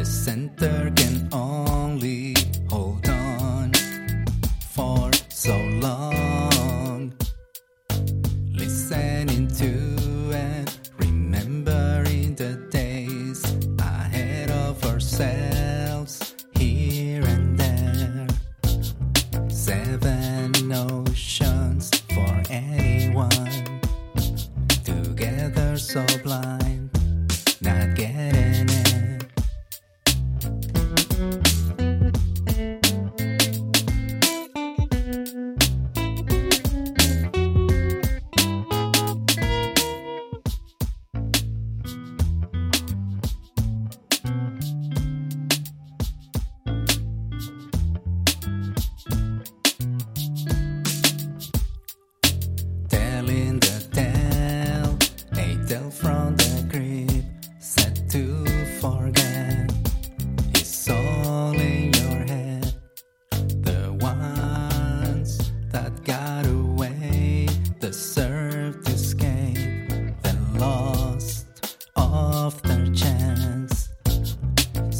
The center can only hold on for so long. Listening to and remembering the days ahead of ourselves here and there. Seven notions for anyone. Together so blind, not getting it.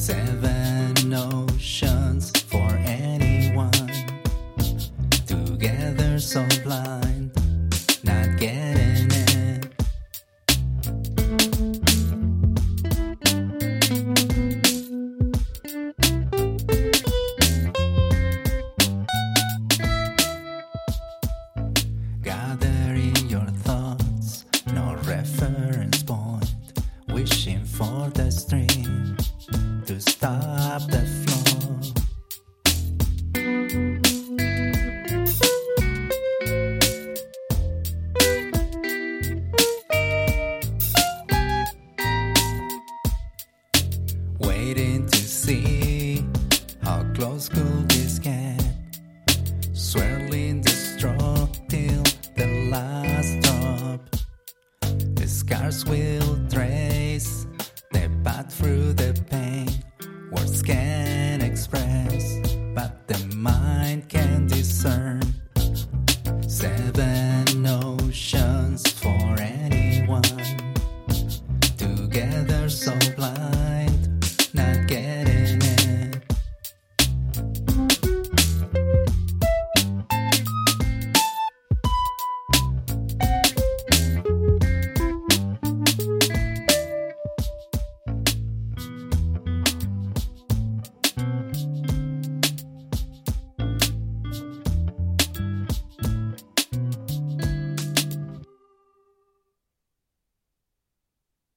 Seven notions for anyone. Together so blind stop that flow. Waiting to see how close could this get. Swirling the straw till the last drop. The scars will drain. express, but the mind can discern seven notions for anyone together so blind.